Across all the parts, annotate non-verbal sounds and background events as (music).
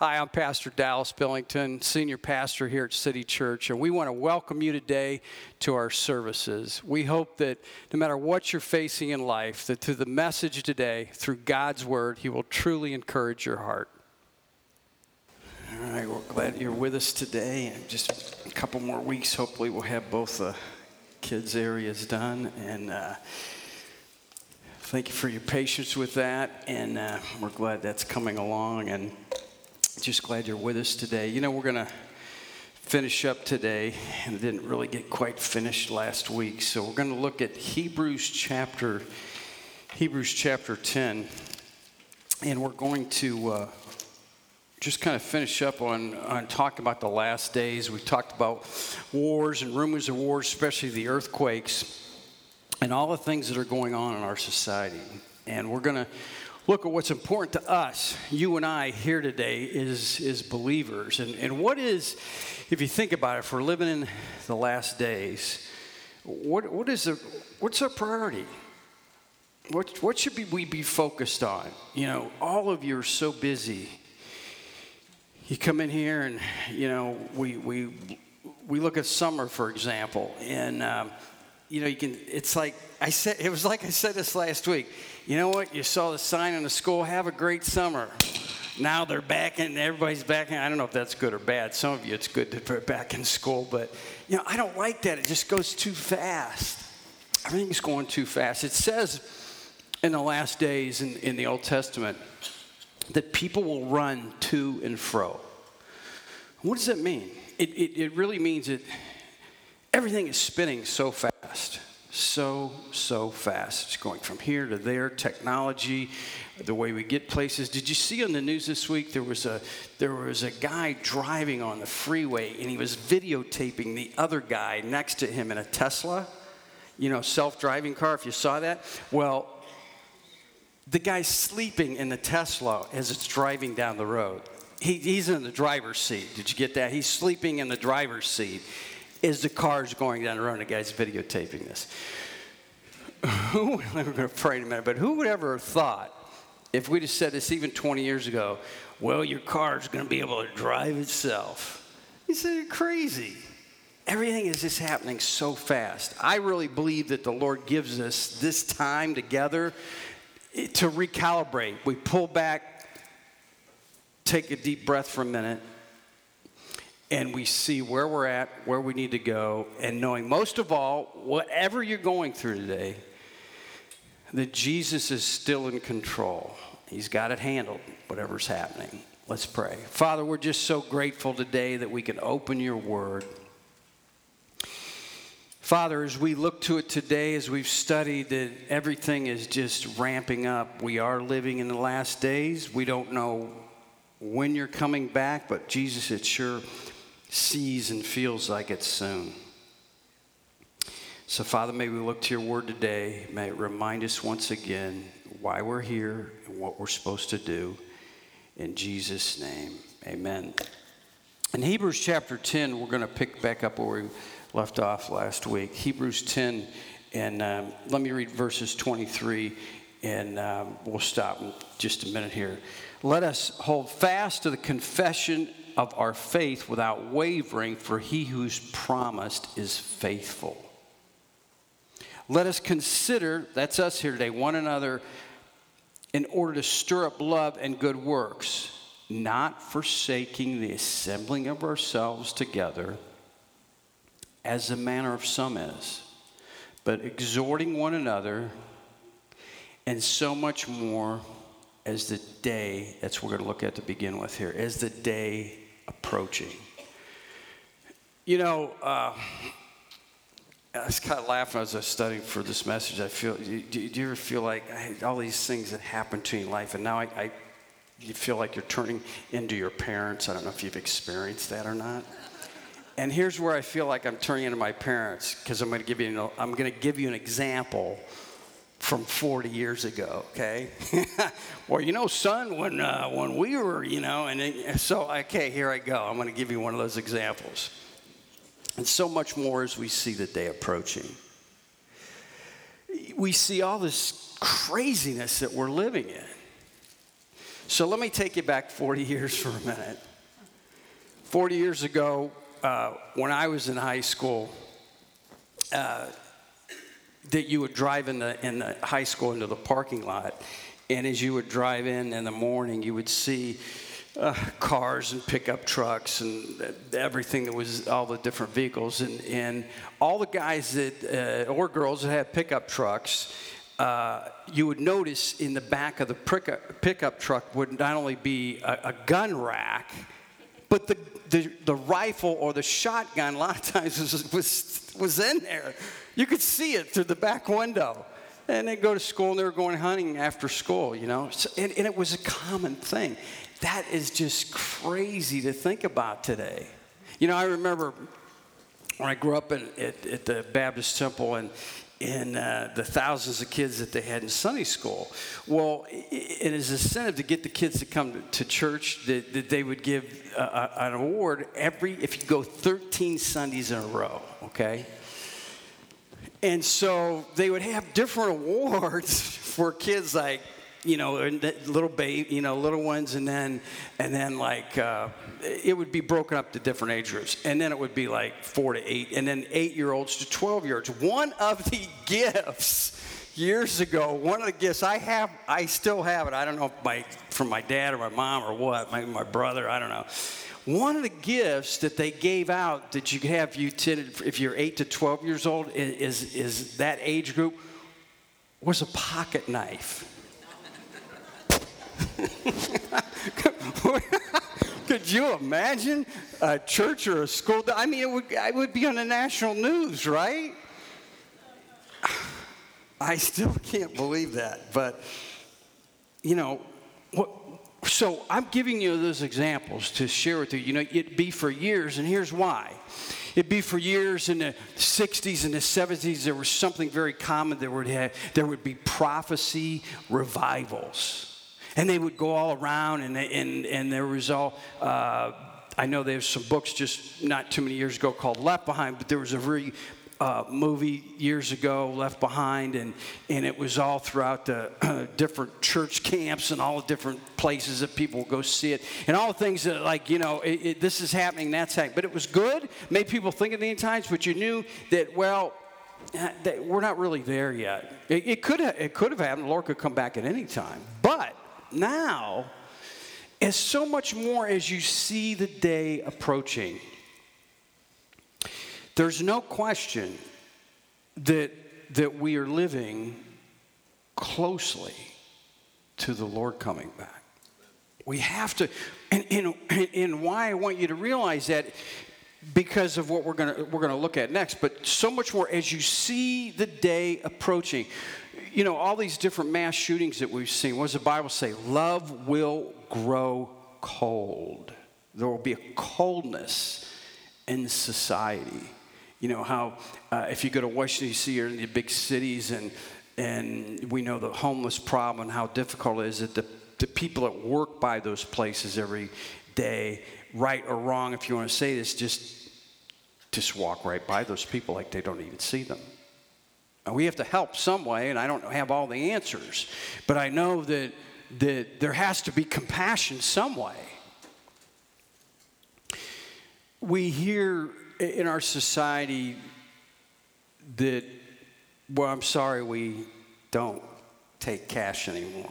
Hi, I'm Pastor Dallas Billington, Senior Pastor here at City Church, and we want to welcome you today to our services. We hope that no matter what you're facing in life, that through the message today, through God's Word, He will truly encourage your heart. All right, we're glad you're with us today. And just a couple more weeks, hopefully, we'll have both the kids' areas done. And uh, thank you for your patience with that. And uh, we're glad that's coming along. And just glad you're with us today. You know, we're going to finish up today, and it didn't really get quite finished last week. So we're going to look at Hebrews chapter Hebrews chapter 10, and we're going to uh, just kind of finish up on, on talking about the last days. We've talked about wars and rumors of wars, especially the earthquakes, and all the things that are going on in our society. And we're going to look at what's important to us, you and I here today, is, is believers. And, and what is, if you think about it, if we're living in the last days, what, what is the, what's our priority? What, what should be, we be focused on? You know, all of you are so busy. You come in here and, you know, we, we, we look at summer, for example, and, um, you know, you can, it's like, I said, it was like I said this last week. You know what? You saw the sign in the school, have a great summer. Now they're back and everybody's back in. I don't know if that's good or bad. Some of you, it's good to put back in school, but, you know, I don't like that. It just goes too fast. Everything's going too fast. It says in the last days in, in the Old Testament that people will run to and fro. What does that mean? It, it, it really means that everything is spinning so fast so, so fast. It's going from here to there, technology, the way we get places. Did you see on the news this week there was a there was a guy driving on the freeway and he was videotaping the other guy next to him in a Tesla, you know, self-driving car if you saw that? Well, the guy's sleeping in the Tesla as it's driving down the road. He, he's in the driver's seat. Did you get that? He's sleeping in the driver's seat as the car's going down the road. The guy's videotaping this. (laughs) Who, we're going to pray in a minute, but who would ever have thought, if we'd have said this even 20 years ago, well, your car's going to be able to drive itself? You said, you're crazy. Everything is just happening so fast. I really believe that the Lord gives us this time together eh, to recalibrate. We pull back, take a deep breath for a minute, and we see where we're at, where we need to go, and knowing most of all, whatever you're going through today, that Jesus is still in control. He's got it handled, whatever's happening. Let's pray. Father, we're just so grateful today that we can open your word. Father, as we look to it today, as we've studied that everything is just ramping up, we are living in the last days. We don't know when you're coming back, but Jesus, it sure sees and feels like it's soon. So, Father, may we look to your word today. May it remind us once again why we're here and what we're supposed to do. In Jesus' name, amen. In Hebrews chapter 10, we're going to pick back up where we left off last week. Hebrews 10, and um, let me read verses 23, and um, we'll stop in just a minute here. Let us hold fast to the confession of our faith without wavering, for he who's promised is faithful. Let us consider, that's us here today, one another in order to stir up love and good works, not forsaking the assembling of ourselves together, as the manner of some is, but exhorting one another, and so much more as the day, that's what we're going to look at to begin with here, as the day approaching. You know, uh, I was kind of laughing as I was studying for this message. I feel, do, do you ever feel like all these things that happen to you in life, and now I, I, you feel like you're turning into your parents? I don't know if you've experienced that or not. And here's where I feel like I'm turning into my parents because I'm going to give you, I'm going to give you an example from 40 years ago, okay? (laughs) well, you know, son, when, uh, when we were, you know, and it, so, okay, here I go. I'm going to give you one of those examples. And so much more as we see the day approaching. We see all this craziness that we're living in. So let me take you back 40 years for a minute. 40 years ago, uh, when I was in high school, uh, that you would drive in the, in the high school into the parking lot, and as you would drive in in the morning, you would see uh, cars and pickup trucks and everything that was all the different vehicles, and, and all the guys that uh, or girls that had pickup trucks. Uh, you would notice in the back of the pickup, pickup truck would not only be a, a gun rack, but the, the, the, rifle or the shotgun a lot of times was, was, was in there. You could see it through the back window. And they'd go to school and they were going hunting after school, you know. So, and, and it was a common thing. That is just crazy to think about today. You know, I remember when I grew up in, at, at the Baptist Temple and in uh, the thousands of kids that they had in Sunday school. Well, it is incentive to get the kids to come to, church that, that, they would give an award every, if you go 13 Sundays in a row, okay? And so they would have different (laughs) awards for kids like, you know, little baby, you know, little ones, and then, and then like, uh, it would be broken up to different age groups, and then it would be like four to eight, and then eight-year-olds to twelve-year-olds. One of the (laughs) gifts years ago, one of the gifts I have, I still have it. I don't know if my from my dad or my mom or what, maybe my brother. I don't know one of the gifts that they gave out that you have you if you're 8 to 12 years old is, is that age group was a pocket knife. (laughs) Could you imagine a church or a school? I mean, it would, would be on the national news, right? (sighs) I still can't believe that. But, you know, what, so I'm giving you those examples to share with you. You know, it'd be for years, and here's why. It'd be for years in the 60s and the 70s, there was something very common. There would, have, there would be prophecy revivals. And they would go all around, and, and, and there was all, uh, I know there's some books just not too many years ago called Left Behind, but there was a very uh, movie years ago, Left Behind, and, and it was all throughout the uh, (clears throat) different church camps and all the different places that people go see it, and all the things that, like, you know, it, it, this is happening, that's happening. But it was good, made people think of the end times, but you knew that, well, uh, that we're not really there yet. It, it could have, it could have happened. The Lord could come back at any time. But now, as so much more as you see the day approaching, there's no question that, that we are living closely to the Lord coming back. We have to, and, and, and why I want you to realize that because of what we're going we're going to look at next but so much more as you see the day approaching you know all these different mass shootings that we've seen what does the bible say love will grow cold there will be a coldness in society you know how uh, if you go to Washington D.C. or in the big cities, and and we know the homeless problem and how difficult it is that the the people that work by those places every day, right or wrong, if you want to say this, just just walk right by those people like they don't even see them. We have to help some way, and I don't have all the answers, but I know that that there has to be compassion some way. We hear in our society that, well, I'm sorry, we don't take cash anymore.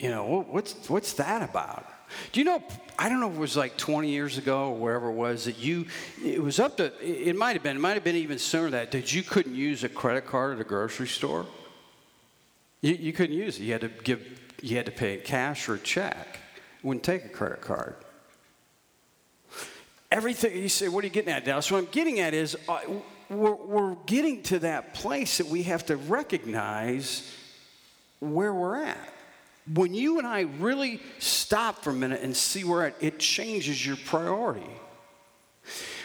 You know, what's, what's that about? Do you know, I don't know if it was like 20 years ago or wherever it was that you, it was up to, it might have been, it might have been even sooner that, that you couldn't use a credit card at a grocery store. You, you couldn't use it. You had to give, you had to pay cash or a check. wouldn't take a credit card everything, you say, what are you getting at, Dallas? What I'm getting at is uh, we're, we're getting to that place that we have to recognize where we're at. When you and I really stop for a minute and see where at, it changes your priority.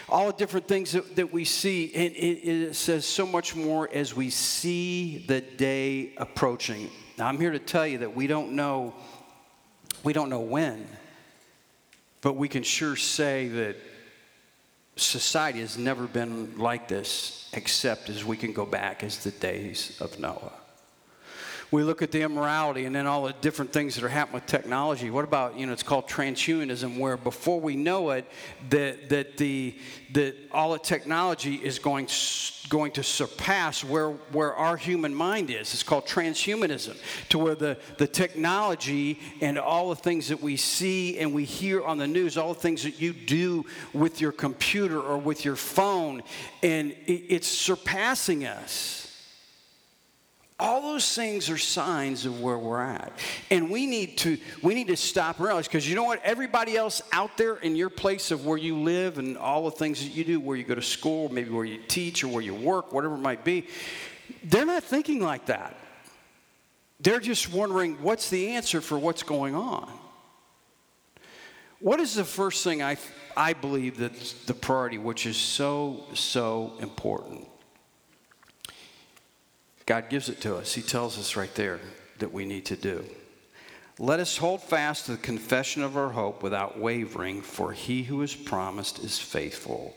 All the different things that, that we see, and it, it says so much more as we see the day approaching. Now, I'm here to tell you that we don't know, we don't know when, but we can sure say that society has never been like this except as we can go back as the days of Noah. We look at the immorality and then all the different things that are happening with technology. What about, you know, it's called transhumanism, where before we know it, that, that, the, that all the technology is going, going to surpass where, where our human mind is. It's called transhumanism, to where the, the technology and all the things that we see and we hear on the news, all the things that you do with your computer or with your phone, and it, it's surpassing us. All those things are signs of where we're at. And we need to we need to stop and realize because you know what? Everybody else out there in your place of where you live and all the things that you do, where you go to school, maybe where you teach or where you work, whatever it might be, they're not thinking like that. They're just wondering what's the answer for what's going on. What is the first thing I, I believe that's the priority, which is so, so important? God gives it to us. He tells us right there that we need to do. Let us hold fast to the confession of our hope without wavering, for he who has promised is faithful.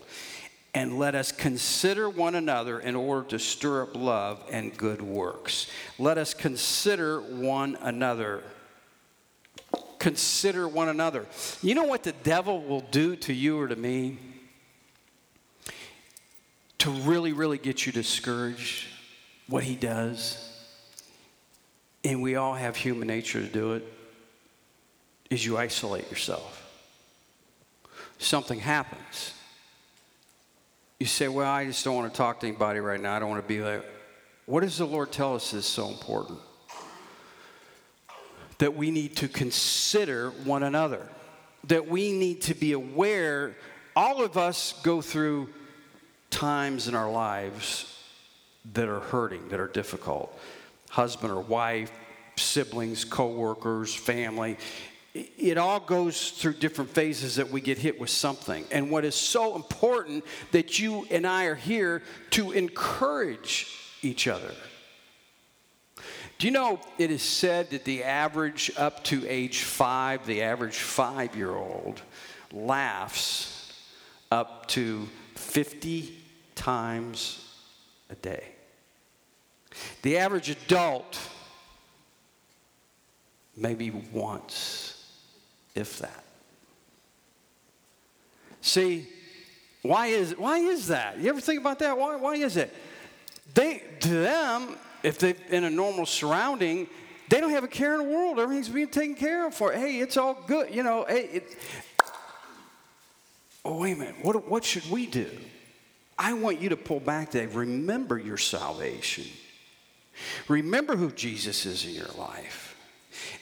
And let us consider one another in order to stir up love and good works. Let us consider one another. Consider one another. You know what the devil will do to you or to me? To really, really get you discouraged what he does, and we all have human nature to do it, is you isolate yourself. Something happens. You say, Well, I just don't want to talk to anybody right now. I don't want to be like. What does the Lord tell us is so important? That we need to consider one another, that we need to be aware. All of us go through times in our lives that are hurting, that are difficult husband or wife, siblings, co-workers, family. It all goes through different phases that we get hit with something. And what is so important that you and I are here to encourage each other. Do you know it is said that the average up to age five, the average five year old laughs up to 50 times a day? The average adult, maybe once, if that. See, why is, why is that? You ever think about that? Why, why is it? They, to them, if they're in a normal surrounding, they don't have a care in the world. Everything's being taken care of for. Hey, it's all good. You know, hey, it, oh, wait a minute. What, what should we do? I want you to pull back today. Remember your salvation. Remember who Jesus is in your life.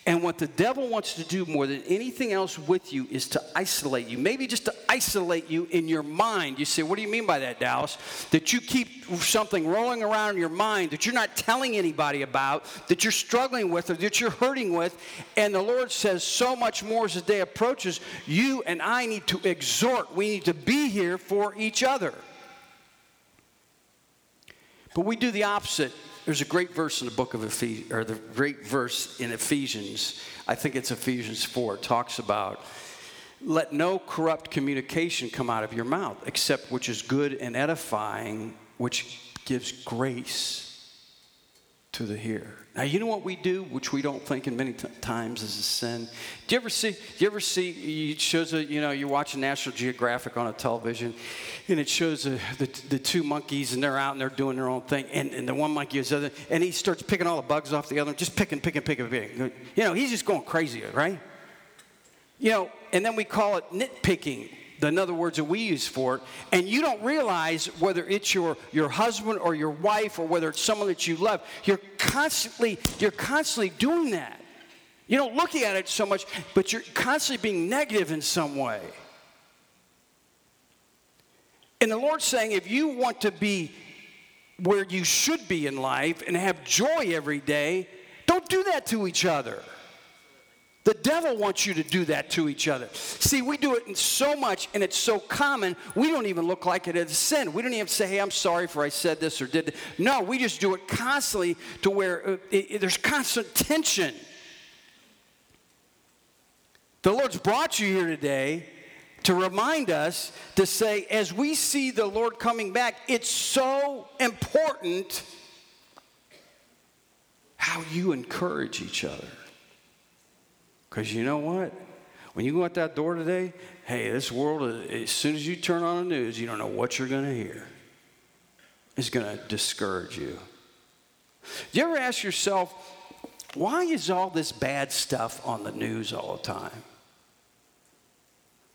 And what the devil wants to do more than anything else with you is to isolate you. Maybe just to isolate you in your mind. You say, What do you mean by that, Dallas? That you keep something rolling around in your mind that you're not telling anybody about, that you're struggling with, or that you're hurting with. And the Lord says, So much more as the day approaches, you and I need to exhort. We need to be here for each other. But we do the opposite there's a great verse in the book of Ephesians, or the great verse in Ephesians, I think it's Ephesians 4, talks about let no corrupt communication come out of your mouth except which is good and edifying, which gives grace to the hearer. Now, you know what we do, which we don't think in many t- times is a sin. Do you ever see? Do you ever see? It shows a, you know you're watching National Geographic on a television, and it shows a, the the two monkeys and they're out and they're doing their own thing, and, and the one monkey is other, and he starts picking all the bugs off the other, just picking, picking, picking, picking. You know, he's just going crazy, right? You know, and then we call it nitpicking the other words that we use for it, and you don't realize whether it's your, your husband or your wife or whether it's someone that you love, you're constantly, you're constantly doing that. You don't look at it so much, but you're constantly being negative in some way. And the Lord's saying, if you want to be where you should be in life and have joy every day, don't do that to each other. The devil wants you to do that to each other. See, we do it so much and it's so common, we don't even look like it as sin. We don't even say, hey, I'm sorry for I said this or did. No, we just do it constantly to where uh, it, it, there's constant tension. The Lord's brought you here today to remind us to say, as we see the Lord coming back, it's so important how you encourage each other. Because you know what? When you go out that door today, hey, this world, uh, as soon as you turn on the news, you don't know what you're going to hear. It's going to discourage you. Do you ever ask yourself, why is all this bad stuff on the news all the time?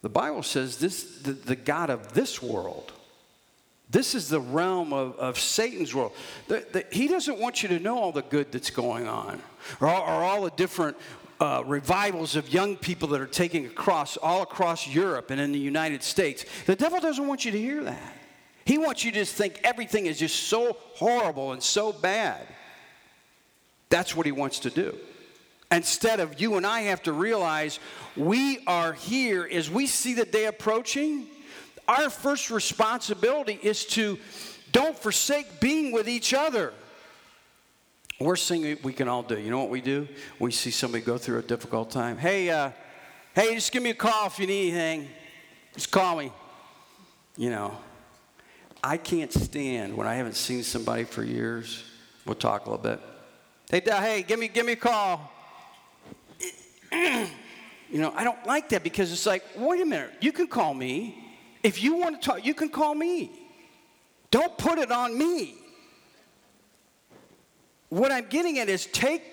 The Bible says this the, the God of this world. This is the realm of, of Satan's world. The, the, he doesn't want you to know all the good that's going on or, or all the different uh, revivals of young people that are taking across all across Europe and in the United States. The devil doesn't want you to hear that. He wants you to just think everything is just so horrible and so bad. That's what he wants to do. Instead of you and I have to realize we are here as we see the day approaching, our first responsibility is to don't forsake being with each other. Worst thing we can all do, you know what we do? We see somebody go through a difficult time. Hey, uh, hey, just give me a call if you need anything. Just call me. You know, I can't stand when I haven't seen somebody for years. We'll talk a little bit. Hey, hey, give me, give me a call. (clears throat) You know, I don't like that because it's like, wait a minute, you can call me. If you want to talk, you can call me. Don't put it on me. What I'm getting at is take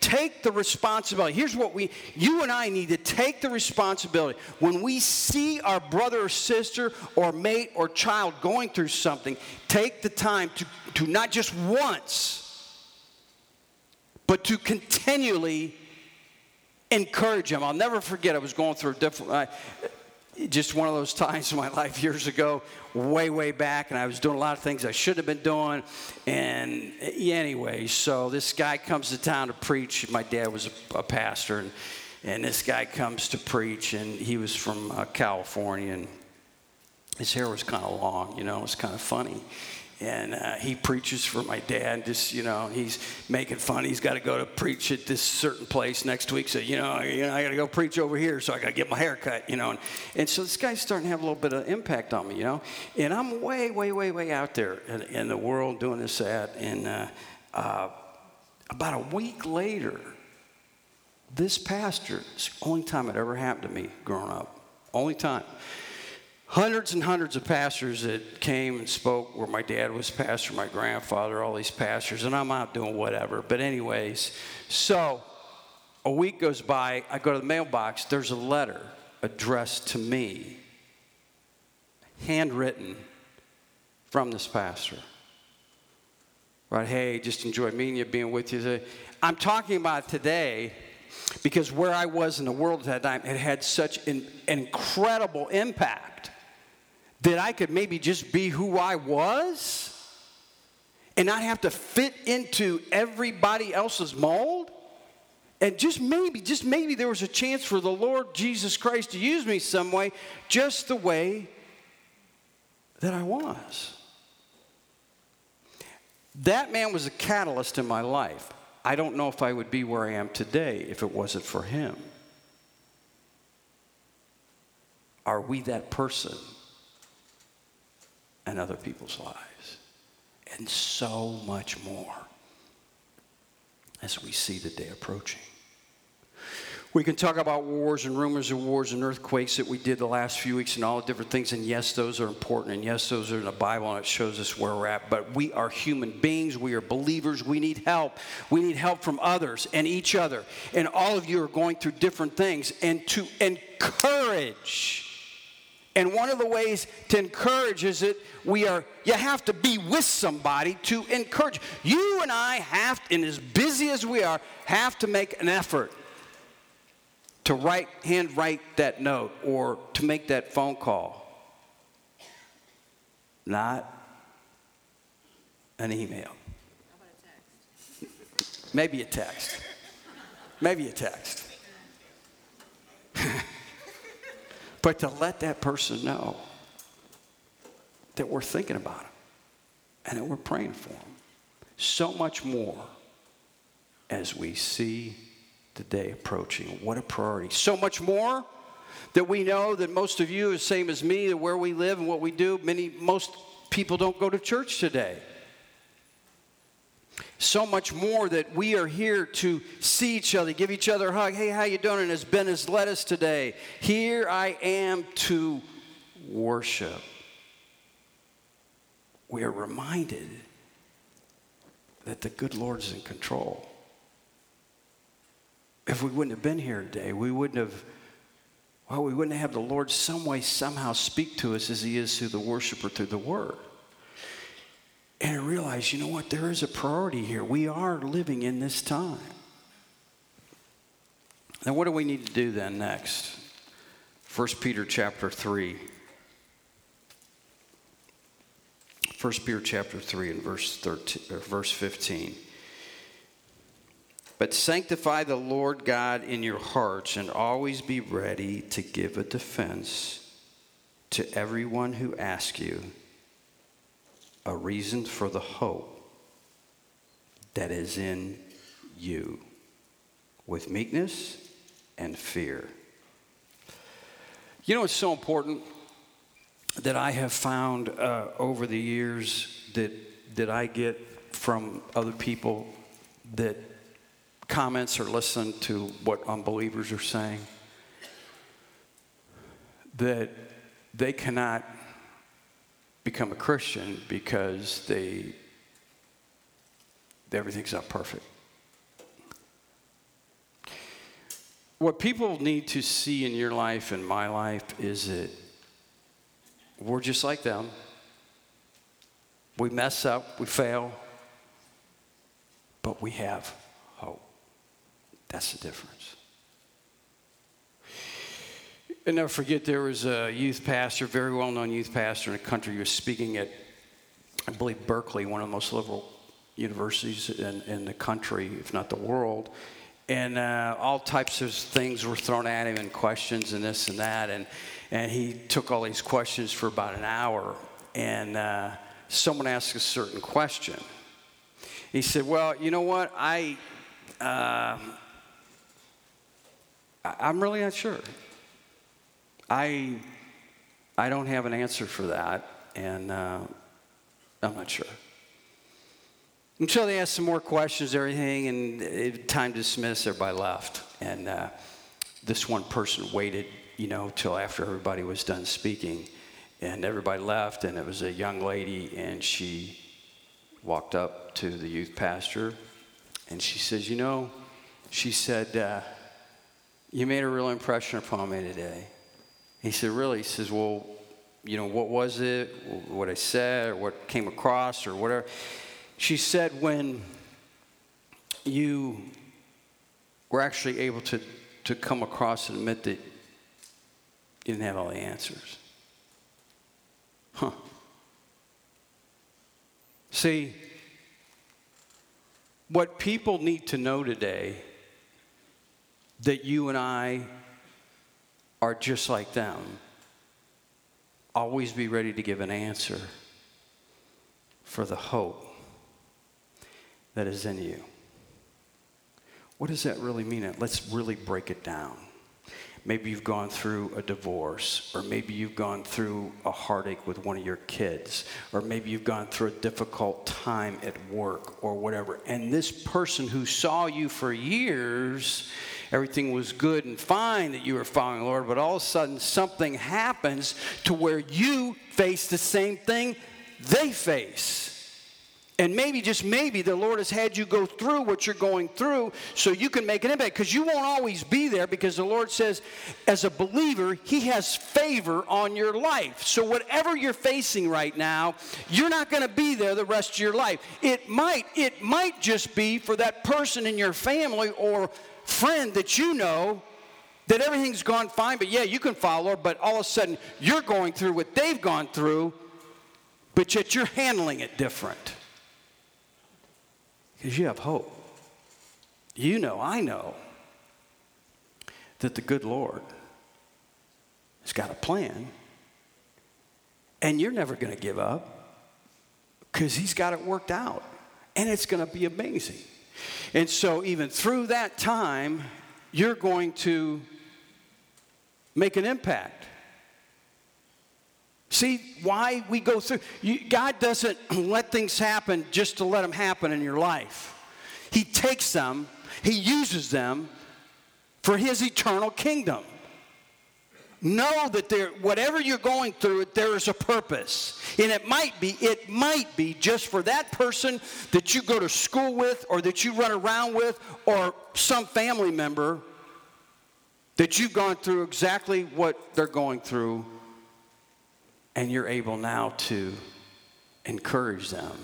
take the responsibility. Here's what we you and I need to take the responsibility. When we see our brother or sister or mate or child going through something, take the time to, to not just once, but to continually encourage them. I'll never forget, I was going through a different, just one of those (laughs) times in my life years ago, way, way back, and I was doing a lot of things I shouldn't have been doing. And anyway, so this guy comes to town to preach. My dad was a, a pastor, and, and this guy comes to preach, and he was from uh, California, and his hair was kind of long, you know, it was kind of funny and uh, he preaches for my dad. Just you know, he's making fun. He's got to go to preach at this certain place next week. So you know, you know I got to go preach over here. So I got to get my hair cut. You know, and, and so this guy's starting to have a little bit of impact on me. You know, and I'm way, way, way, way out there in, in the world doing this ad. And uh, uh, about a week later, this pastor. It's the only time it ever happened to me growing up. Only time hundreds and hundreds of pastors that came and spoke where my dad was pastor, my grandfather, all these pastors, and I'm out doing whatever. But, anyways, so a week goes by, I go to the mailbox, there's a letter addressed to me, handwritten from this pastor. Right, hey, just enjoy meeting you, being with you. I'm talking about today because where I was in the world at that time, it had such an incredible impact that I could maybe just be who I was and not have to fit into everybody else's mold. And just maybe, just maybe there was a chance for the Lord Jesus Christ to use me some way, just the way that I was. That man was a catalyst in my life. I don't know if I would be where I am today if it wasn't for him. Are we that person? And other people's lives. And so much more as we see the day approaching. We can talk about wars and rumors of wars and earthquakes that we did the last few weeks and all the different things. And yes, those are important. And yes, those are in the Bible and it shows us where we're at. But we are human beings. We are believers. We need help. We need help from others and each other. And all of you are going through different things. And to encourage and one of the ways to encourage is that we are, you have to be with somebody to encourage. You and I have, to and as busy as we are, have to make an effort to write, hand write that note or to make that phone call. Not an email. A Maybe a text. Maybe a text. But to let that person know that we're thinking about them and that we're praying for them. So much more as we see the day approaching. What a priority. So much more that we know that most of you, the same as me, that where we live and what we do, many most people don't go to church today. So much more that we are here to see each other, give each other a hug. Hey, how you doing? And as Ben has led us today, here I am to worship. We are reminded that the good Lord is in control. If we wouldn't have been here today, we wouldn't have, well, we wouldn't have the Lord some way, somehow speak to us as He is through the worshiper, through the Word. And I realized, you know what, there is a priority here. We are living in this time. Now, what do we need to do then next? 1 Peter chapter 3. 1 Peter chapter 3 and verse 13 or verse 15. But sanctify the Lord God in your hearts and always be ready to give a defense to everyone who asks you a reason for the hope that is in you with meekness and fear. You know, it's so important that I have found uh, over the years that, that I get from other people that comments or listen to what unbelievers are saying that they cannot become a Christian because they everything's not perfect. What people need to see in your life and my life is that we're just like them. We mess up, we fail, but we have hope. That's the difference. And never forget, there was a youth pastor, very well known youth pastor in the country, who was speaking at, I believe, Berkeley, one of the most liberal universities in, in the country, if not the world. And uh, all types of things were thrown at him and questions and this and that. And, and he took all these questions for about an hour. And uh, someone asked a certain question. He said, Well, you know what? I, uh, I'm really not sure. I, I don't have an answer for that, and uh, I'm not sure. And so they asked some more questions, everything, and it, time dismissed, everybody left. And uh, this one person waited, you know, till after everybody was done speaking. And everybody left, and it was a young lady, and she walked up to the youth pastor, and she says, You know, she said, uh, You made a real impression upon me today. He said, Really? He says, Well, you know, what was it? What I said, or what came across, or whatever. She said, When you were actually able to, to come across and admit that you didn't have all the answers. Huh. See, what people need to know today that you and I are just like them. Always be ready to give an answer for the hope that is in you. What does that really mean? Let's really break it down. Maybe you've gone through a divorce, or maybe you've gone through a heartache with one of your kids, or maybe you've gone through a difficult time at work or whatever. And this person who saw you for years, everything was good and fine that you were following the Lord, but all of a sudden something happens to where you face the same thing they face. And maybe, just maybe, the Lord has had you go through what you're going through so you can make an impact. Because you won't always be there, because the Lord says, as a believer, He has favor on your life. So, whatever you're facing right now, you're not going to be there the rest of your life. It might, it might just be for that person in your family or friend that you know that everything's gone fine, but yeah, you can follow, but all of a sudden you're going through what they've gone through, but yet you're handling it different. Because you have hope. You know, I know that the good Lord has got a plan, and you're never going to give up because He's got it worked out, and it's going to be amazing. And so, even through that time, you're going to make an impact. See why we go through. You, God doesn't (clears throat) let things happen just to let them happen in your life. He takes them, He uses them for His eternal kingdom. Know that there, whatever you're going through, there is a purpose. And it might be, it might be just for that person that you go to school with or that you run around with or some family member that you've gone through exactly what they're going through and you're able now to encourage them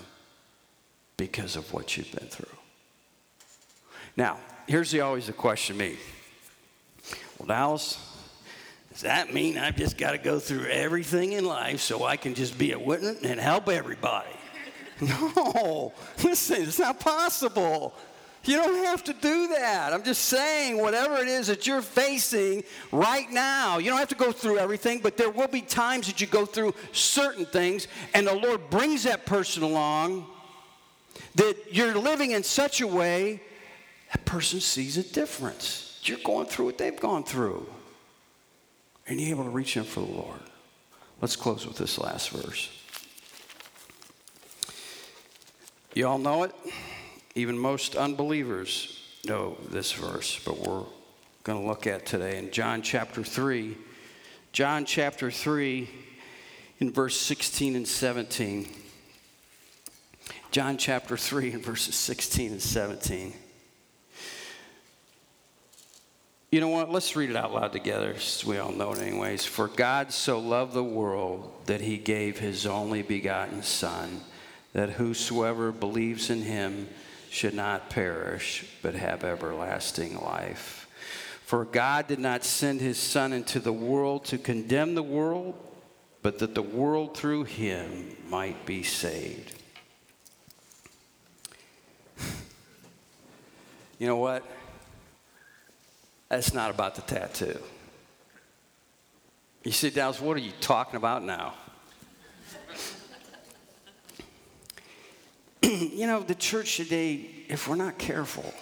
because of what you've been through. Now, here's the always the question to me. Well, Dallas, does that mean I've just got to go through everything in life so I can just be a witness and help everybody? (laughs) No, listen, it's not possible. You don't have to do that. I'm just saying, whatever it is that you're facing right now, you don't have to go through everything, but there will be times that you go through certain things, and the Lord brings that person along that you're living in such a way that person sees a difference. You're going through what they've gone through, and you're able to reach in for the Lord. Let's close with this last verse. You all know it? Even most unbelievers know this verse, but we're going to look at today in John chapter 3. John chapter 3, in verse 16 and 17. John chapter 3, in verses 16 and 17. You know what? Let's read it out loud together. We all know it, anyways. For God so loved the world that he gave his only begotten Son, that whosoever believes in him should not perish, but have everlasting life. For God did not send his Son into the world to condemn the world, but that the world through him might be saved. (laughs) You know what? That's not about the tattoo. You sit down, what are you talking about now? (clears throat) you know, the church today, if we're not careful,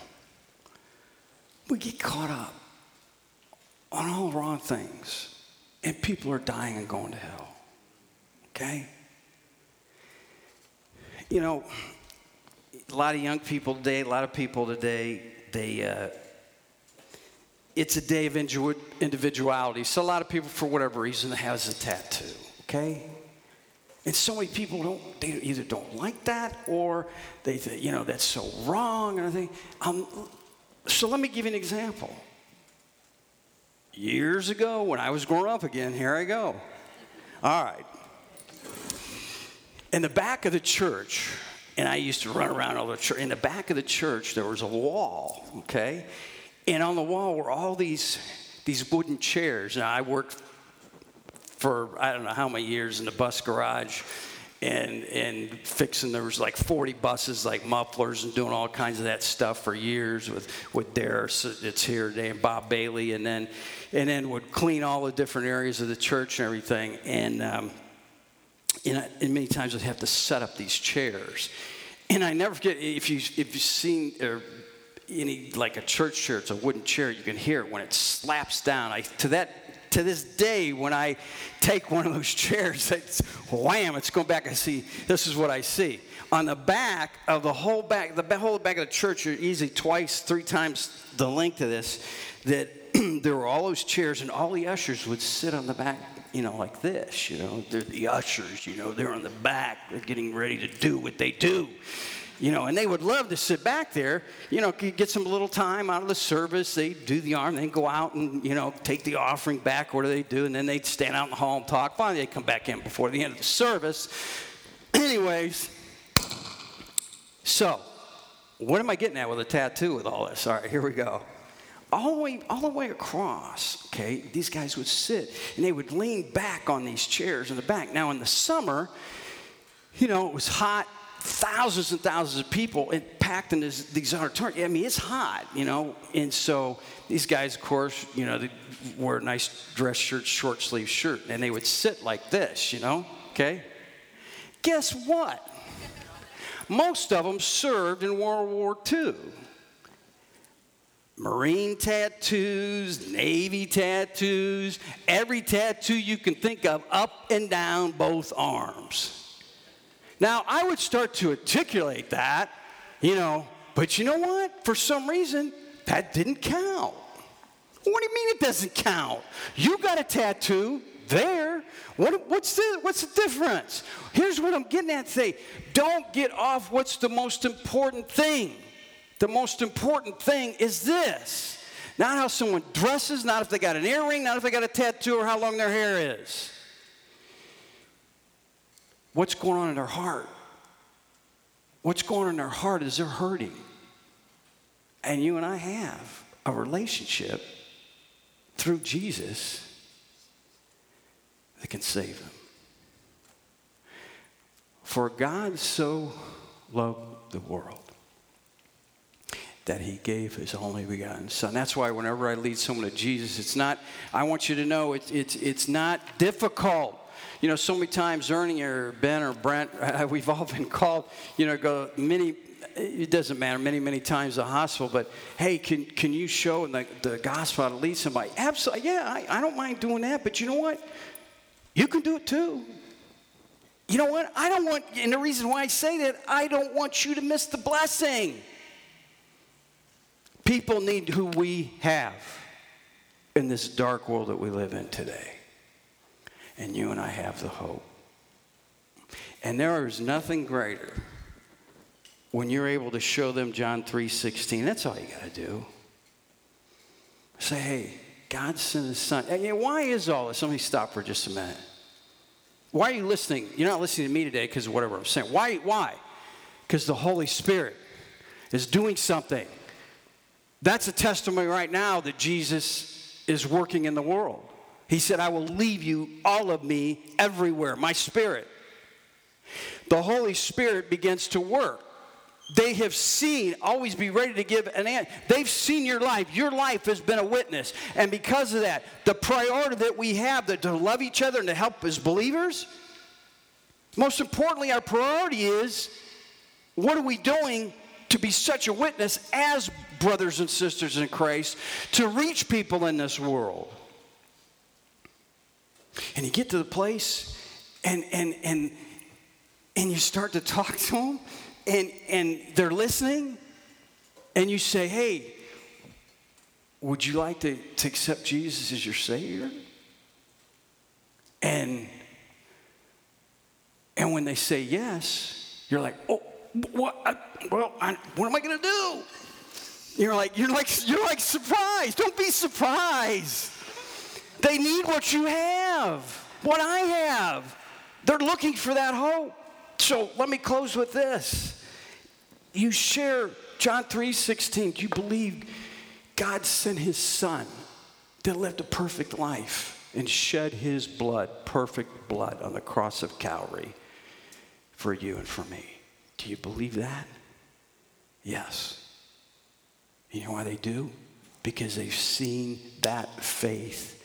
we get caught up on all the wrong things, and people are dying and going to hell. Okay? You know, a lot of young people today, a lot of people today, they, uh, it's a day of individuality. So a lot of people, for whatever reason, has a tattoo. Okay? And so many people don't, they either don't like that or they think, you know, that's so wrong. And I think, um, so let me give you an example. Years ago, when I was growing up again, here I go. All right. In the back of the church, and I used to run around all the church, in the back of the church, there was a wall, okay? And on the wall were all these, these wooden chairs. Now, I worked for I don't know how many years in the bus garage and and fixing there was like 40 buses like mufflers and doing all kinds of that stuff for years with with Darius it's here today and Bob Bailey and then and then would clean all the different areas of the church and everything and um, and, I, and many times I'd have to set up these chairs and I never forget if you if you've seen or any like a church chair it's a wooden chair you can hear it when it slaps down I to that to this day, when I take one of those (laughs) chairs, it's wham, it's going back. I see, this is what I see. On the back of the whole back, the whole back of the church, You're easily twice, three times the length of this, that (clears throat) there were all those chairs, and all the ushers would sit on the back, you know, like this. You know, they're the ushers, you know, they're on the back, they're getting ready to do what they do you know, and they would love to sit back there, you know, get some little time out of the service. They do the arm, then go out and, you know, take the offering back. What do they do? And then they'd stand out in the hall and talk. Finally, they'd come back in before the end of the service. (clears throat) Anyways, so what am I getting at with a tattoo with all this? All right, here we go. All the way, all the way across, okay, these guys would sit and they would lean back on these chairs in the back. Now, in the summer, you know, it was hot thousands and thousands of people and packed in this, these auditoriums. I mean, it's hot, you know. And so these guys, of course, you know, they wear nice dress shirts, short sleeve shirt, and they would sit like this, you know. Okay. Guess what? Most of them served in World War II. Marine tattoos, Navy tattoos, every tattoo you can think of up and down both arms. Now, I would start to articulate that, you know, but you know what? For some reason, that didn't count. What do you mean it doesn't count? You got a tattoo there. What, what's, the, what's the difference? Here's what I'm getting at today. Don't get off what's the most important thing. The most important thing is this not how someone dresses, not if they got an earring, not if they got a tattoo, or how long their hair is. What's going on in their heart? What's going on in their heart is they're hurting. And you and I have a relationship through Jesus that can save them. For God so loved the world that he gave his only begotten son. That's why whenever I lead someone to Jesus, it's not, I want you to know it's, it's, it's not difficult. You know, so many times Ernie or Ben or Brent, (laughs) uh, we've all been called, you know, go many, it doesn't matter, many, many times the hospital, but hey, can, can you show the, the gospel how to lead somebody? Absolutely, yeah, I, I don't mind doing that, but you know what? You can do it too. You know what? I don't want, and the reason why I say that, I don't want you to miss the blessing. People need who we have in this dark world that we live in today. And you and I have the hope. And there is nothing greater when you're able to show them John 3:16. That's all you got to do. Say, hey, God sent his son. And why is all this? Let me stop for just a minute. Why are you listening? You're not listening to me today because of whatever I'm saying. Why? Why? Because the Holy Spirit is doing something. That's a testimony right now that Jesus is working in the world. He said, I will leave you, all of me, everywhere, my spirit. The Holy Spirit begins to work. They have seen, always be ready to give an answer. They've seen your life. Your life has been a witness. And because of that, the priority that we have that to love each other and to help as believers, most importantly, our priority is what are we doing to be such a witness as brothers and sisters in Christ to reach people in this world? And you get to the place and and and and you start to talk to them and, and they're listening, and you say, Hey, would you like to, to accept Jesus as your Savior? And, and when they say yes, you're like, Oh, what? I, well, I, what am I going to do? You're like, you're like, you're like surprised. Don't be surprised. They need what you have, what I have. They're looking for that hope. So let me close with this you share John 3 16. You believe God sent his son that lived a perfect life and shed his blood, perfect blood, on the cross of Calvary for you and for me. Do you believe that? Yes. You know why they do? Because they've seen that faith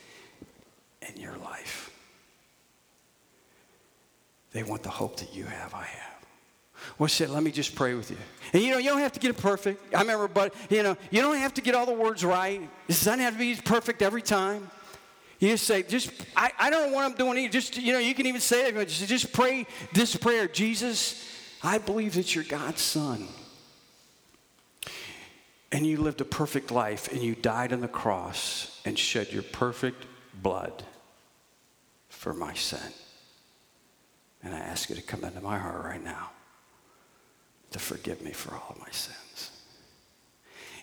in your life. They want the hope that you have, I have. Well, said, let me just pray with you. And you know, you don't have to get it perfect. I remember, but you know, you don't have to get all the words right. It doesn't have to be perfect every time. You just say, just I, I don't know what I'm doing. Just you know, you can even say it. Just, just pray this prayer. Jesus, I believe that you're God's son. And you lived a perfect life and you died on the cross and shed your perfect blood for my sin. And I ask you to come into my heart right now to forgive me for all my sins.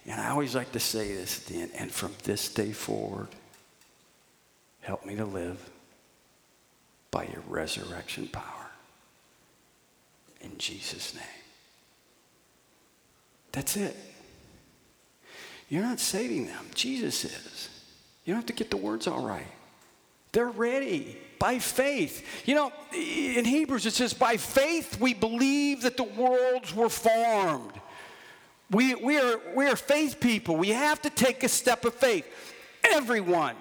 And I always like to say this at the end, and from this day forward, help me to live by your resurrection power. In Jesus' name. That's it. You're not saving them. Jesus is. You don't have to get the words all right. They're ready by faith. You know, in Hebrews it says, by faith we believe that the worlds were formed. We, we, are, we are faith people. We have to take a step of faith. Everyone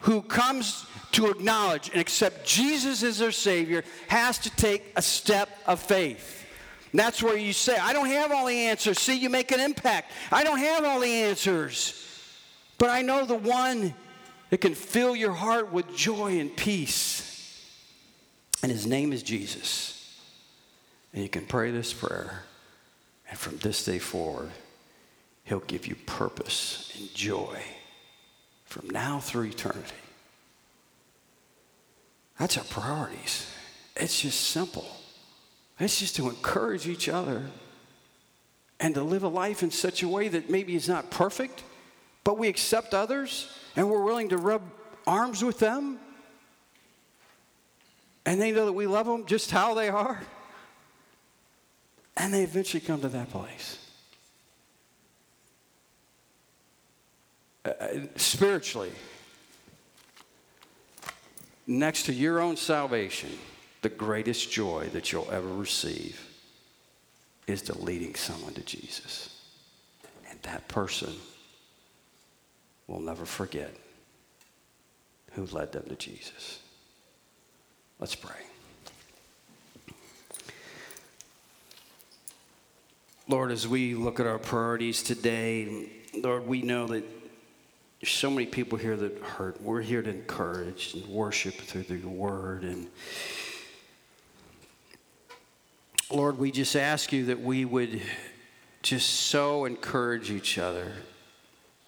who comes to acknowledge and accept Jesus as their Savior has to take a step of faith. And that's where you say, I don't have all the answers. See, you make an impact. I don't have all the answers. But I know the one that can fill your heart with joy and peace. And his name is Jesus. And you can pray this prayer. And from this day forward, he'll give you purpose and joy from now through eternity. That's our priorities. It's just simple. It's just to encourage each other and to live a life in such a way that maybe is not perfect, but we accept others and we're willing to rub arms with them. And they know that we love them just how they are. And they eventually come to that place. Uh, uh spiritually, next to your own salvation, the greatest joy that you'll ever receive is to leading someone to Jesus. And that person will never forget who led them to Jesus. Let's pray. Lord, as we look at our priorities today, Lord, we know that there's so many people here that hurt. We're here to encourage and worship through your word. And Lord, we just ask you that we would just so encourage each other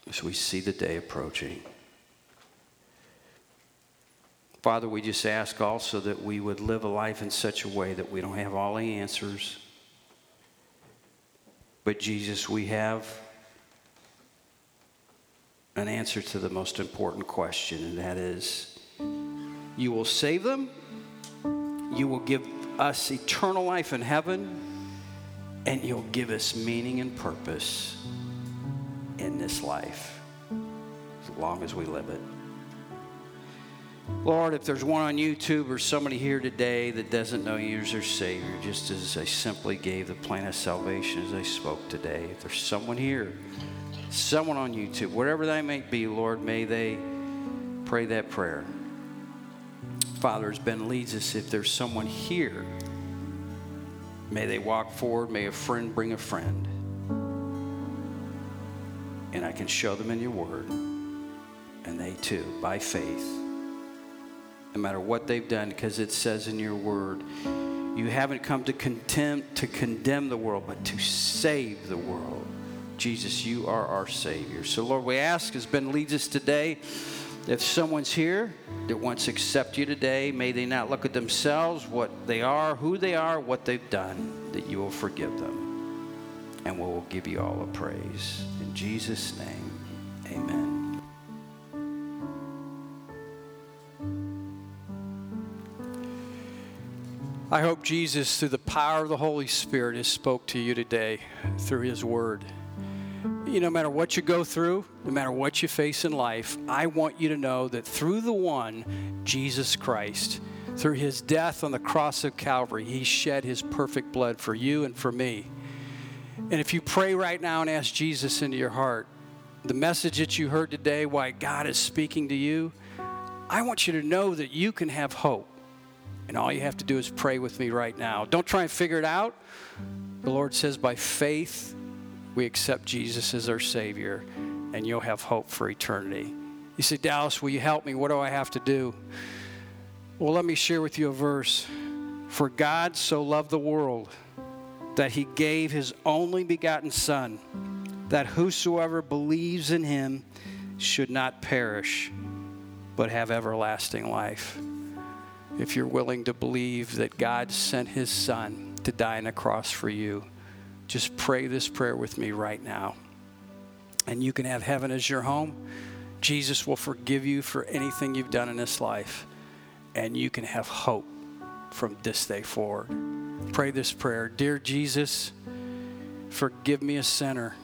as we see the day approaching. Father, we just ask also that we would live a life in such a way that we don't have all the answers. But Jesus, we have an answer to the most important question, and that is you will save them, you will give us eternal life in heaven, and you'll give us meaning and purpose in this life as long as we live it. Lord, if there's one on YouTube or somebody here today that doesn't know you as their Savior, just as I simply gave the plan of salvation as I spoke today, if there's someone here, someone on YouTube, whatever that may be, Lord, may they pray that prayer. Father, as Ben leads us, if there's someone here, may they walk forward, may a friend bring a friend can show them in your word. And they too, by faith, no matter what they've done, because it says in your word, you haven't come to condemn, to condemn the world, but to save the world. Jesus, you are our Savior. So, Lord, we ask, as Ben leads us today, if someone's here that wants to accept you today, may they not look at themselves, what they are, who they are, what they've done, that you will forgive them and we will give you all the praise. Jesus' name, amen. I hope Jesus, through the power of the Holy Spirit, has spoke to you today through his word. You know, no matter what you go through, no matter what you face in life, I want you to know that through the one, Jesus Christ, through his death on the cross of Calvary, he shed his perfect blood for you and for me. And if you pray right now and ask Jesus into your heart, the message that you heard today, why God is speaking to you, I want you to know that you can have hope. And all you have to do is pray with me right now. Don't try and figure it out. The Lord says, by faith, we accept Jesus as our Savior, and you'll have hope for eternity. You say, Dallas, will you help me? What do I have to do? Well, let me share with you a verse. For God so loved the world that he gave his only begotten Son, that whosoever believes in him should not perish, but have everlasting life. If you're willing to believe that God sent his Son to die on a cross for you, just pray this prayer with me right now. And you can have heaven as your home. Jesus will forgive you for anything you've done in this life, and you can have hope from this day forward. Pray this prayer Dear Jesus, forgive me a sinner.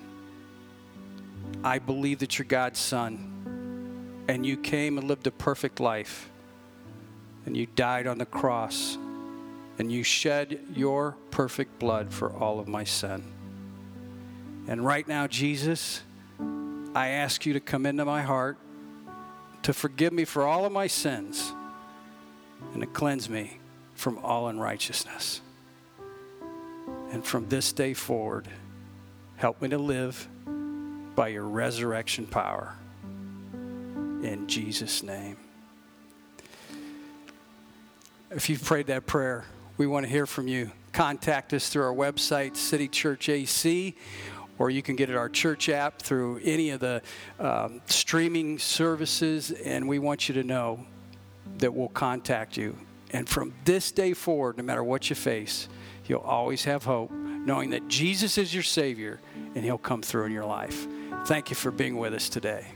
I believe that you're God's Son, and you came and lived a perfect life, and you died on the cross, and you shed your perfect blood for all of my sin. And right now, Jesus, I ask you to come into my heart, to forgive me for all of my sins, and to cleanse me from all unrighteousness. And from this day forward, help me to live by your resurrection power. in Jesus' name. If you've prayed that prayer, we want to hear from you. Contact us through our website, City Church AC, or you can get it our church app through any of the um, streaming services. And we want you to know that we'll contact you. And from this day forward, no matter what you face, you'll always have hope, knowing that Jesus is your Savior and He'll come through in your life. Thank you for being with us today.